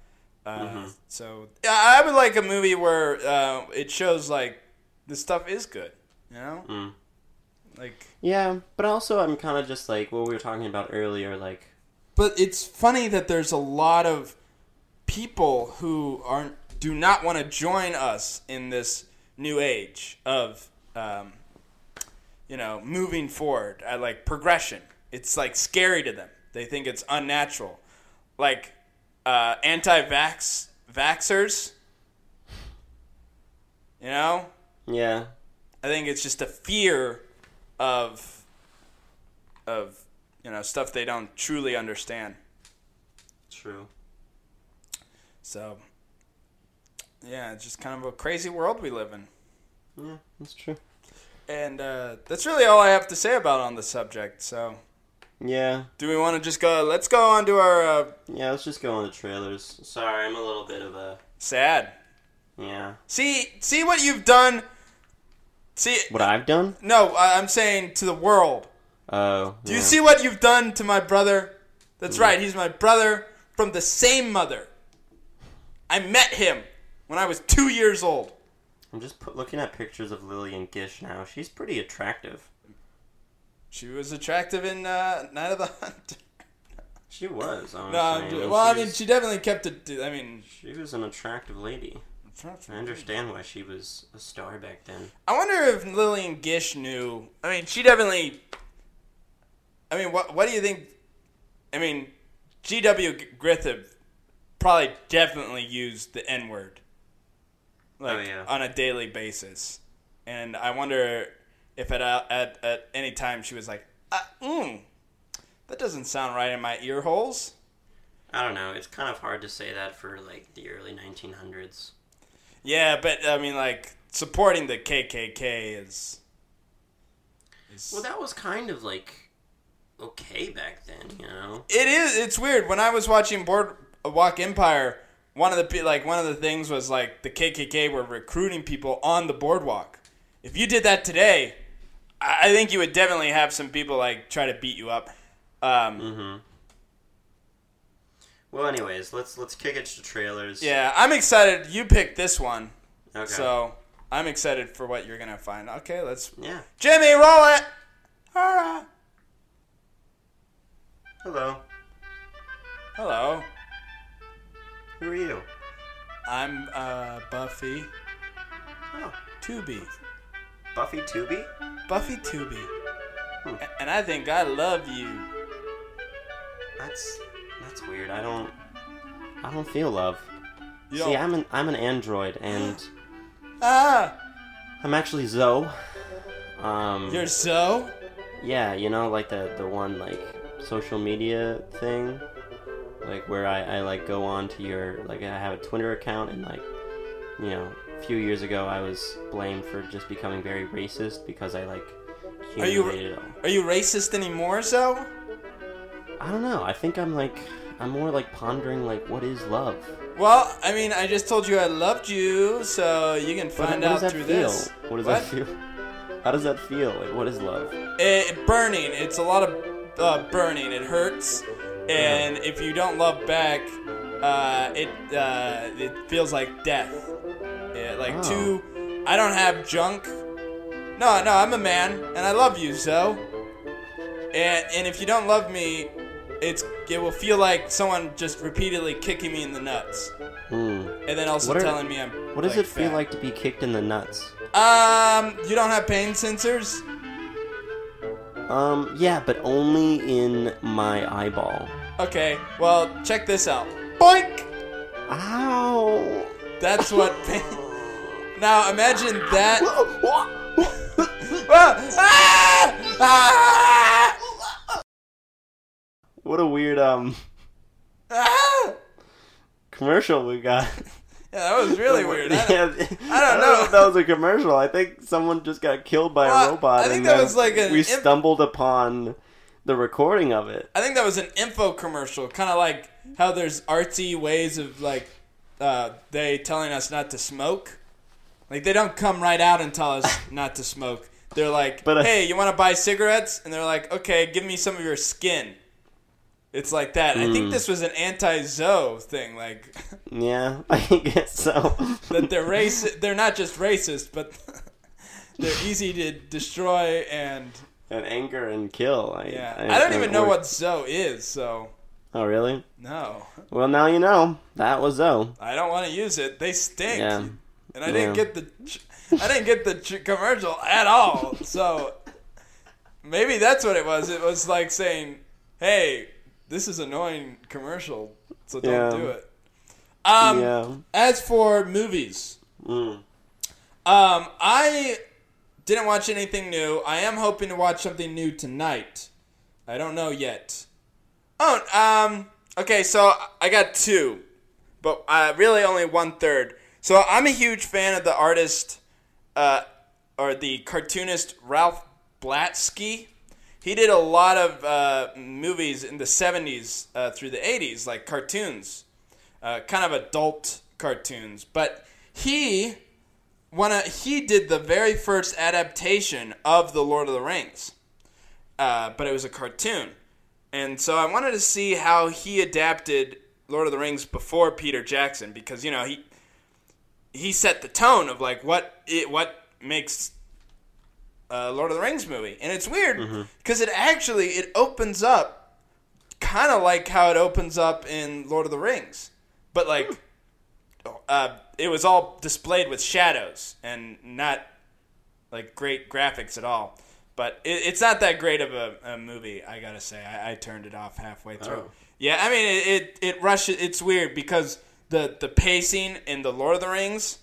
Uh, So I would like a movie where uh, it shows like the stuff is good. You know, Mm. like. Yeah, but also I'm kind of just like what we were talking about earlier. Like, But it's funny that there's a lot of people who aren't do not want to join us in this new age of um, you know moving forward at like progression. It's like scary to them. They think it's unnatural. Like uh, anti-vax vaxxers. You know, yeah, I think it's just a fear of of you know stuff they don't truly understand. true. So, yeah, it's just kind of a crazy world we live in. Yeah, that's true. And uh, that's really all I have to say about on the subject. So, Yeah. Do we want to just go? Let's go on to our uh, Yeah, let's just go on the trailers. Sorry, I'm a little bit of a. sad. Yeah. See, see what you've done. See, What I've done? no, I- I'm saying to the world. Oh. Do you see what you've done to my brother? That's right, he's my brother from the same mother. I met him when I was two years old. I'm just put, looking at pictures of Lillian Gish now. She's pretty attractive. She was attractive in uh, Night of the Hunt. She was. Honestly. no, I'm ju- well, I mean, she's- she definitely kept it. I mean, she was an attractive lady. I understand why she was a star back then. I wonder if Lillian Gish knew. I mean, she definitely. I mean, what what do you think? I mean, D.W. Griffith probably definitely used the N word, like Oh, yeah. on a daily basis, and I wonder if at at at any time she was like, uh, mm, that doesn't sound right in my ear holes. I don't know. It's kind of hard to say that for like the early 1900s. Yeah, but I mean, like supporting the KKK is. is Well, that was kind of like okay back then, you know. It is. It's weird. When I was watching Boardwalk Empire, one of the like one of the things was like the KKK were recruiting people on the boardwalk. If you did that today, I think you would definitely have some people like try to beat you up. Um, Mm-hmm. Well, anyways, let's let's kick it to trailers. yeah, I'm excited. You picked this one, Okay. so I'm excited for what you're gonna find. Okay, let's yeah. Jimmy roll it. All right. Hello. Hello, Who are you? I'm uh, Buffy Oh, Tubi. Buffy Tubi. Buffy Tubi. Hmm. And I think I love you. That's that's weird. I don't I don't feel love. You See, I'm an I'm an android, and ah, I'm actually Zoe. Um. you're so. Yeah, you know, like the the one like social media thing, like where I, I like go on to your like I have a Twitter account and like you know few years ago I was blamed for just becoming very racist because I like Are you- Are you racist anymore, so? I don't know. I think I'm like I'm more like pondering like what is love. Well, I mean, I just told you I loved you, so you can find what out does that through feel? this. What does What? that feel? How does that feel? Like what is love? It, burning. It's a lot of uh, burning. It hurts, and if you don't love back, uh, it uh, it feels like death. Yeah, like Oh. two. I don't have junk. No, no, I'm a man, and I love you, so. And and if you don't love me, it's it will feel like someone just repeatedly kicking me in the nuts, Hmm. and then also are- telling me I'm. What does like, it feel fat. like to be kicked in the nuts? Um, you don't have pain sensors. Um, yeah, but only in my eyeball. Okay, well, check this out. Boink! Ow! That's what pain. Now imagine that. Ah! Ah! Ah! what a weird um commercial we got. Yeah, that was really weird. I Yeah, don't- I don't know know. if that was a commercial. I think someone just got killed by Well, a robot. I think and that was like an we imp- stumbled upon the recording of it. I think that was an info commercial, kind of like how there's artsy ways of like uh, they telling us not to smoke. Like they don't come right out and tell us not to smoke. They're like, But, uh, "Hey, you want to buy cigarettes?" And they're like, "Okay, give me some of your skin." It's like that. I think Mm. this was an anti-Zoe thing, like Yeah, I guess so. that they're racist. They're not just racist, but they're easy to destroy and and anger and kill. I, yeah. I, don't even know what Zoe is, so Oh, really? no. Well, now you know. That was Zoe. I don't want to use it. They stink. Yeah. And I didn't get the I didn't get the commercial at all. So maybe that's what it was. It was like saying, "Hey, this is annoying commercial, so don't Yeah. do it." Um yeah. as for movies, Mm. um I didn't watch anything new. I am hoping to watch something new tonight. I don't know yet. Oh, um okay, so I got two. But uh, really only one third. So I'm a huge fan of the artist uh, or the cartoonist Ralph Bakshi. he did a lot of uh, movies in the 70s uh, through the 80s, like cartoons, uh, kind of adult cartoons. But he, wanna, he did the very first adaptation of The Lord of the Rings, uh, but it was a cartoon. And so I wanted to see how he adapted Lord of the Rings before Peter Jackson, because, you know, he. He set the tone of like what it what makes uh, Lord of the Rings movie, and it's weird because it actually it opens up kind of like how it opens up in Lord of the Rings, but like uh, it was all displayed with shadows and not like great graphics at all. But it, it's not that great of a, a movie, I gotta say. I, I turned it off halfway through. Oh. Yeah, I mean it, it it rushes. It's weird because the the pacing in the Lord of the Rings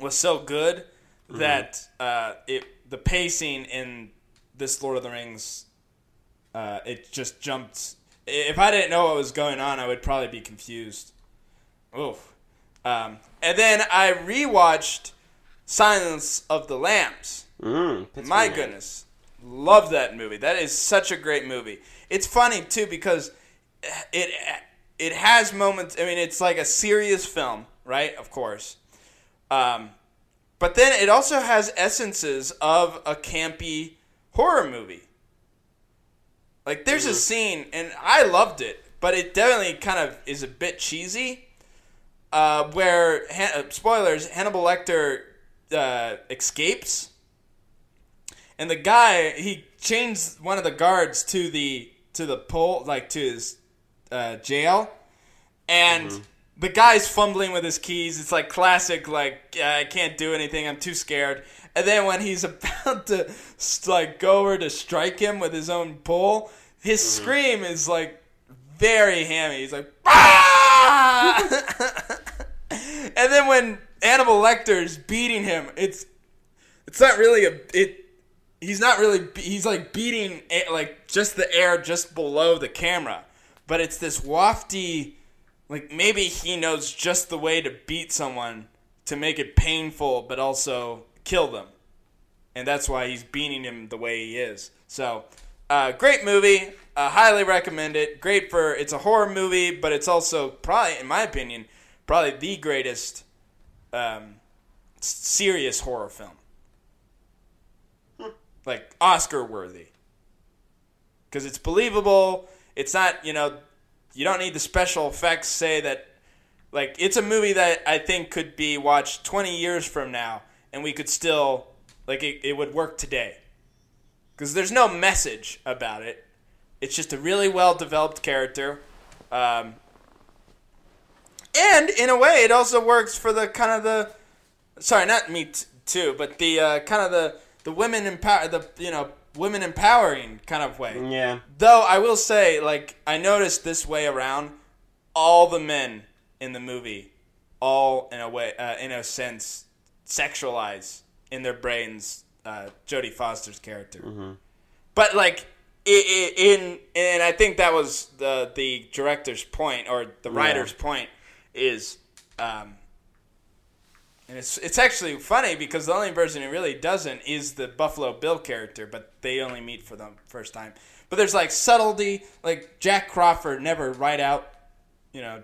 was so good that uh, it the pacing in this Lord of the Rings uh, it just jumped. If I didn't know what was going on, I would probably be confused. Oof. Um, and then I rewatched Silence of the Lambs. Mm, My Man. goodness. Love that movie. That is such a great movie. It's funny too because it it has moments I mean it's like a serious film, right? Of course. Um, but then it also has essences of a campy horror movie. Like there's a scene and I loved it, but it definitely kind of is a bit cheesy. Uh, where Han- uh, spoilers Hannibal Lecter uh, escapes and the guy he chains one of the guards to the to the pole like to his uh, jail and the guy's fumbling with his keys it's like classic like "Yeah, i can't do anything i'm too scared and then when he's about to like go over to strike him with his own pole his scream is like very hammy he's like "Ah!" and then when Hannibal Lecter's beating him, it's it's not really a it. He's not really. He's like beating a- like just the air just below the camera, but it's this wafty. Like maybe he knows just the way to beat someone to make it painful, but also kill them, and that's why he's beating him the way he is. So, uh, great movie. Uh, highly recommend it. Great for it's a horror movie, but it's also probably, in my opinion, probably the greatest um, serious horror film. Like Oscar worthy. Because it's believable. It's not, you know, you don't need the special effects say that. Like, it's a movie that I think could be watched 20 years from now, and we could still, like, it, it would work today. Because there's no message about it. It's just a really well developed character. Um, and in a way, it also works for the kind of the sorry, not me t- too, but the uh, kind of the the women empower the you know women empowering kind of way. Yeah. Though I will say, like I noticed this way around, all the men in the movie, all in a way, uh, in a sense, sexualize in their brains uh, Jodie Foster's character. But like in and I think that was the the director's point or the writer's point is. Um, and it's it's actually funny because the only person who really doesn't is the Buffalo Bill character, but they only meet for the first time. But there's like subtlety, like Jack Crawford never right out, you know,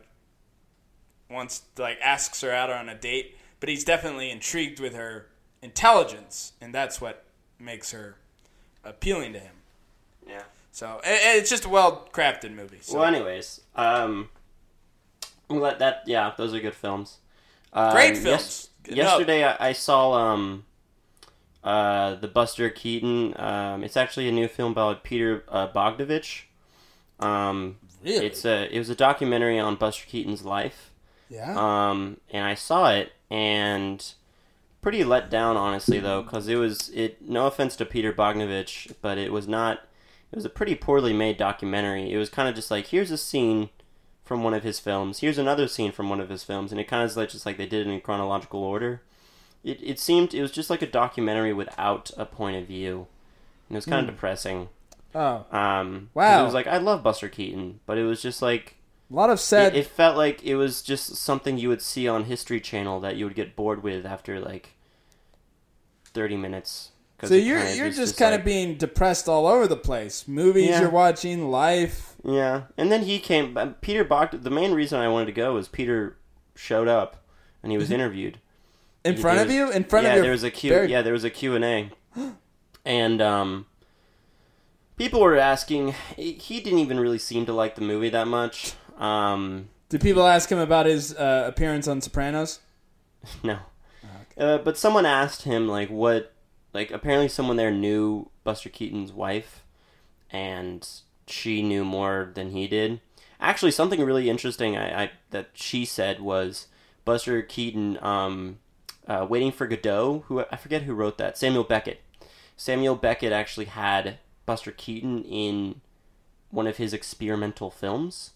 once like asks her out on a date, but he's definitely intrigued with her intelligence, and that's what makes her appealing to him. Yeah. So it's just a well crafted movie. So. Well, anyways, um, well, that, that yeah, those are good films. Um, Great yes- films. No. yesterday, I, I saw um, uh, the Buster Keaton. Um, it's actually a new film about Peter uh, Bogdanovich. Um, Really? it's a it was a documentary on Buster Keaton's life. yeah. Um, and I saw it and pretty let down, honestly, though, because it was it. No offense to Peter Bogdanovich, but it was not. It was a pretty poorly made documentary. It was kind of just like here's a scene from one of his films. Here's another scene from one of his films, and it kind of like just like they did it in chronological order. It it seemed it was just like a documentary without a point of view, and it was kind of depressing. Oh, Um, Wow. It was like I love Buster Keaton, but it was just like a lot of sad. it, it felt like it was just something you would see on History Channel that you would get bored with after like thirty minutes. So you're you're was just kind like- of being depressed all over the place. Movies Yeah. you're watching, life. Yeah, and then he came. Peter Bach. The main reason I wanted to go was Peter showed up, and he was interviewed. In He- front there of you? In front yeah, of your there was a Q. very- Yeah, there was a Q and A, and um, people were asking. He didn't even really seem to like the movie that much. Um, Did people ask him about his uh, appearance on Sopranos? no, uh, but someone asked him like what, like apparently someone there knew Buster Keaton's wife, and she knew more than he did. Actually, something really interesting I, I that she said was Buster Keaton, um, uh, waiting for Godot. Who I forget who wrote that. Samuel Beckett. Samuel Beckett actually had Buster Keaton in one of his experimental films,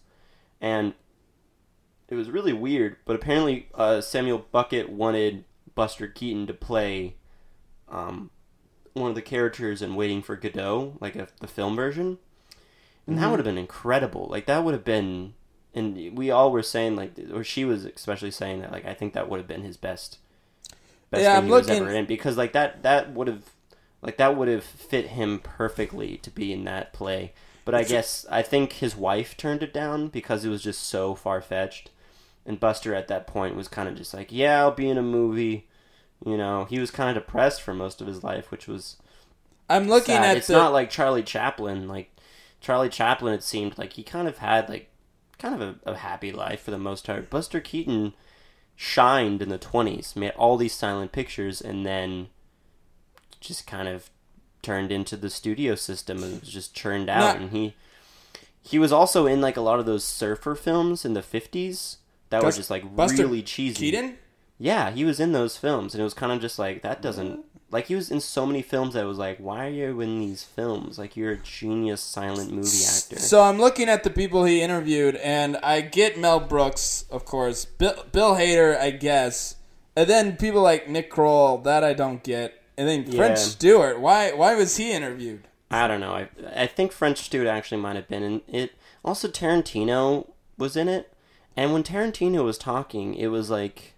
and it was really weird. But apparently, uh, Samuel Beckett wanted Buster Keaton to play um, one of the characters in Waiting for Godot, like a, the film version, and that would have been incredible. Like that would have been, and we all were saying like, or she was especially saying that like I think that would have been his best, best Yeah, thing I'm he was ever in because like that that would have, like that would have fit him perfectly to be in that play. But I guess I think his wife turned it down because it was just so far fetched. And Buster at that point was kind of just like, yeah, I'll be in a movie. You know, he was kind of depressed for most of his life, which was I'm looking sad. at It's the. not like Charlie Chaplin. Like Charlie Chaplin, it seemed like he kind of had like kind of a, a happy life for the most part. Buster Keaton shined in the twenties, made all these silent pictures, and then just kind of turned into the studio system and was just churned out. Not- and he he was also in like a lot of those surfer films in the fifties that Gus- were just like Buster really cheesy. Keaton? Yeah, he was in those films, and it was kind of just like that doesn't like he was in so many films that it was like, why are you in these films? Like you're a genius silent movie actor. So I'm looking at the people he interviewed, and I get Mel Brooks, of course, Bill, Bill Hader, I guess, and then people like Nick Kroll, that I don't get, and then French Yeah. Stewart. Why? Why was he interviewed? I don't know. I I think French Stewart actually might have been in it. Also, Tarantino was in it, and when Tarantino was talking, it was like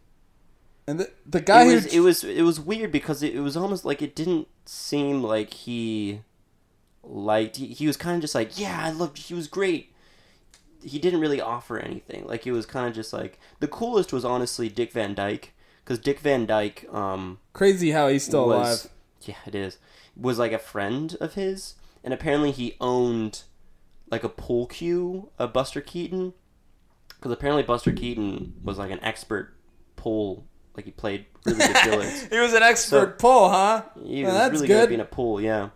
And the, the guy it was who it was it was weird because it, it was almost like it didn't seem like he liked. He, he was kind of just like, yeah, I loved. He was great. He didn't really offer anything. Like it was kind of just like the coolest was honestly Dick Van Dyke because Dick Van Dyke um crazy how he's still was alive. yeah it is was like a friend of his and apparently he owned like a pool cue of Buster Keaton because apparently Buster Keaton was like an expert pool like he played really good billiards. He was an expert So- pull, huh? He Well, was that's really good. at being a pool, yeah.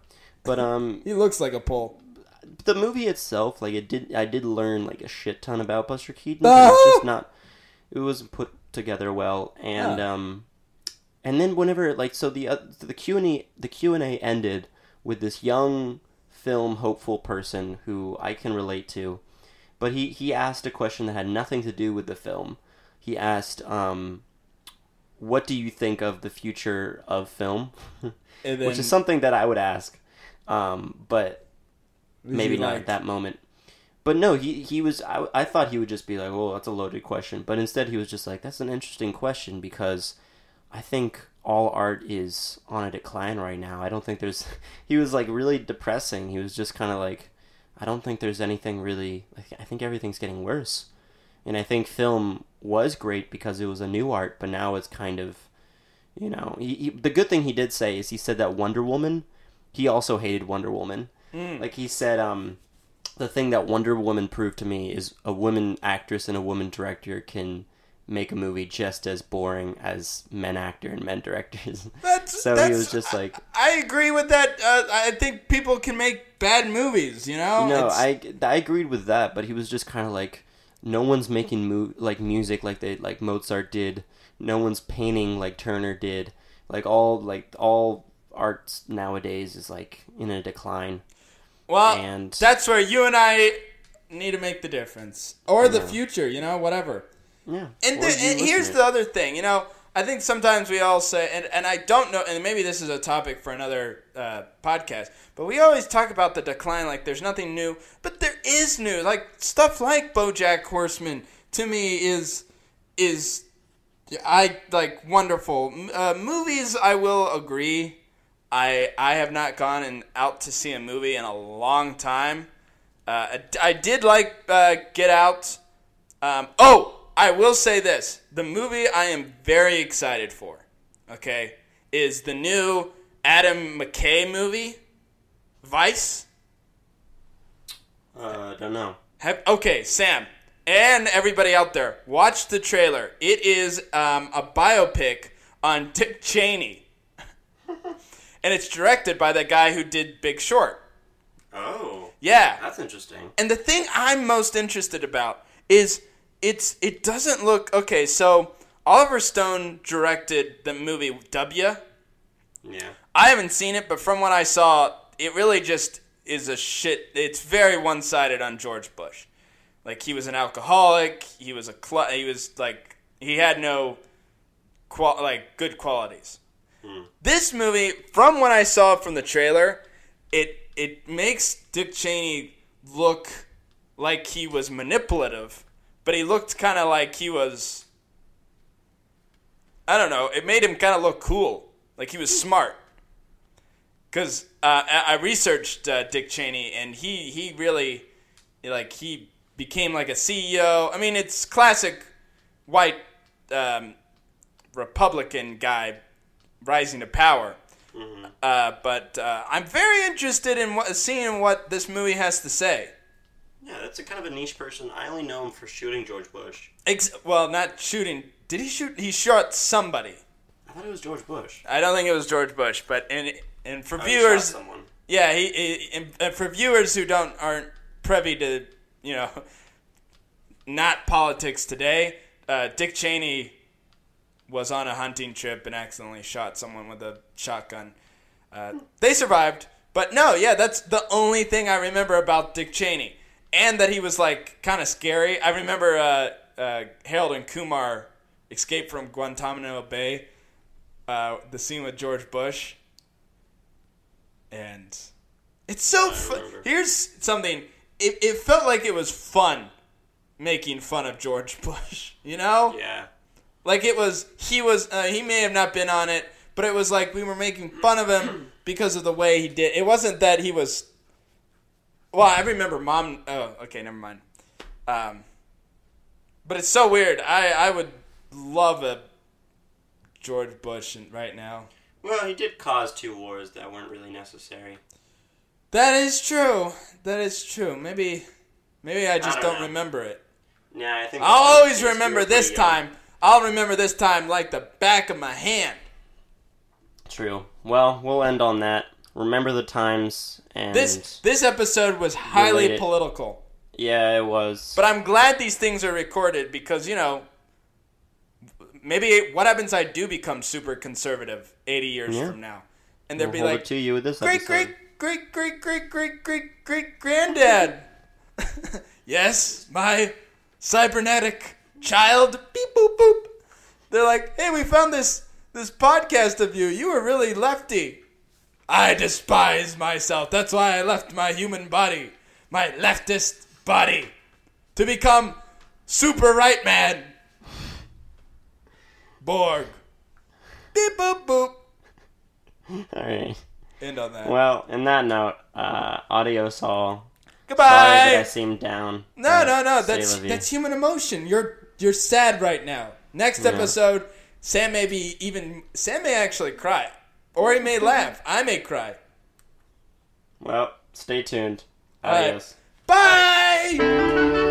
But um, He looks like a pull. the movie itself, like it did, I did learn like a shit ton about Buster Keaton. It's just not, it wasn't put together well, and Huh. um, and then whenever like so the uh, the Q and A the Q and A ended with this young film hopeful person who I can relate to, but he he asked a question that had nothing to do with the film. He asked, um, "What do you think of the future of film?" And then, Which is something that I would ask, um, but maybe not like- at that moment. But no, he he was. I, I thought he would just be like, "Oh, that's a loaded question," but instead he was just like, "That's an interesting question because I think all art is on a decline right now. I don't think there's." He was like really depressing. He was just kind of like, "I don't think there's anything really. Like, I think everything's getting worse." And I think film was great because it was a new art, but now it's kind of, you know, he, he, the good thing he did say is he said that Wonder Woman, he also hated Wonder Woman. Like he said, um, the thing that Wonder Woman proved to me is a woman actress and a woman director can make a movie just as boring as men actor and men directors. That's, so that's, he was just like, I agree with that. Uh, I think people can make bad movies. You know. no, It's- I I agreed with that, but he was just kind of like, no one's making mu- like music like they like Mozart did. No one's painting like Turner did. Like all like all arts nowadays is like in a decline. Well, and- that's where you and I need to make the difference, or the future. You know, whatever. Yeah. And, the, and here's the other thing, you know, I think sometimes we all say, and, and I don't know, and maybe this is a topic for another uh, podcast, but we always talk about the decline like there's nothing new, but there is new. Like stuff like BoJack Horseman to me is is I like wonderful uh, movies. I will agree I I have not gone and out to see a movie in a long time. Uh, I, I did like uh, Get Out. Um, oh, I will say this: the movie I am very excited for, okay, is the new Adam McKay movie, Vice. Uh, don't know. Have, okay, Sam, and everybody out there, watch the trailer. It is um, a biopic on Dick Cheney, and it's directed by the guy who did Big Short. Oh, Yeah, that's interesting. and the thing I'm most interested about is it's it doesn't look okay. So Oliver Stone directed the movie W. Yeah. I haven't seen it, but from what I saw, it really just is a shit. It's very one sided on George Bush. Like he was an alcoholic. He was a cl- he was like he had no qual- like good qualities. Hmm. This movie, from what I saw from the trailer, it it makes Dick Cheney look like he was manipulative, but he looked kind of like he was. I don't know. It made him kind of look cool, like he was smart. Because uh, I researched uh, Dick Cheney, and he he really like he became like a CEO. I mean, it's classic white um, Republican guy rising to power. Uh, but uh, I'm very interested in what, seeing what this movie has to say. Yeah, that's a kind of a niche person. I only know him for shooting George Bush. Ex- well, not shooting. Did he shoot? He shot somebody. I thought it was George Bush. I don't think it was George Bush, but and and for Oh, he shot viewers, someone. yeah, he, he and- and for viewers who don't aren't privy to you know not politics today, uh, Dick Cheney was on a hunting trip and accidentally shot someone with a shotgun. Uh, they survived, but no, yeah, that's the only thing I remember about Dick Cheney, and that he was like kind of scary. I remember uh, uh, Harold and Kumar escape from Guantanamo Bay, uh, the scene with George Bush, and it's so. Fu- Here's something. It, it felt like it was fun making fun of George Bush. You know, Yeah. like it was. He was. Uh, he may have not been on it, but it was like we were making fun of him because of the way he did. It wasn't that he was. Well, I remember mom. Oh, okay, never mind. Um, but it's so weird. I I would love a George Bush right now. Well, he did cause two wars that weren't really necessary. That is true. That is true. Maybe, maybe I just I don't, don't remember it. Yeah, I think. I'll always the case. We remember this young. time. I'll remember this time like the back of my hand. True. Well, we'll end on that. Remember the times and This this episode was highly Related. political. yeah, it was. But I'm glad these things are recorded because, you know, maybe what happens I do become super conservative 80 years Yeah. from now. And they'll we'll be like, to you with this great, episode. great, great, great, great, great, great, great granddad. yes, my cybernetic child. Beep, boop, boop. They're like, hey, we found this this podcast of you. You were really lefty. I despise myself. That's why I left my human body, my leftist body, to become super right man. Borg. Beep boop boop. All right. End on that. Well, in that note, uh, adios all. Goodbye. Sorry that I seemed down. No, no, no. That's that's human emotion. You're you're sad right now. Next Yeah. episode, Sam may be even. Sam may actually cry, or he may laugh. I may cry. Well, stay tuned. All right. Adios. Bye.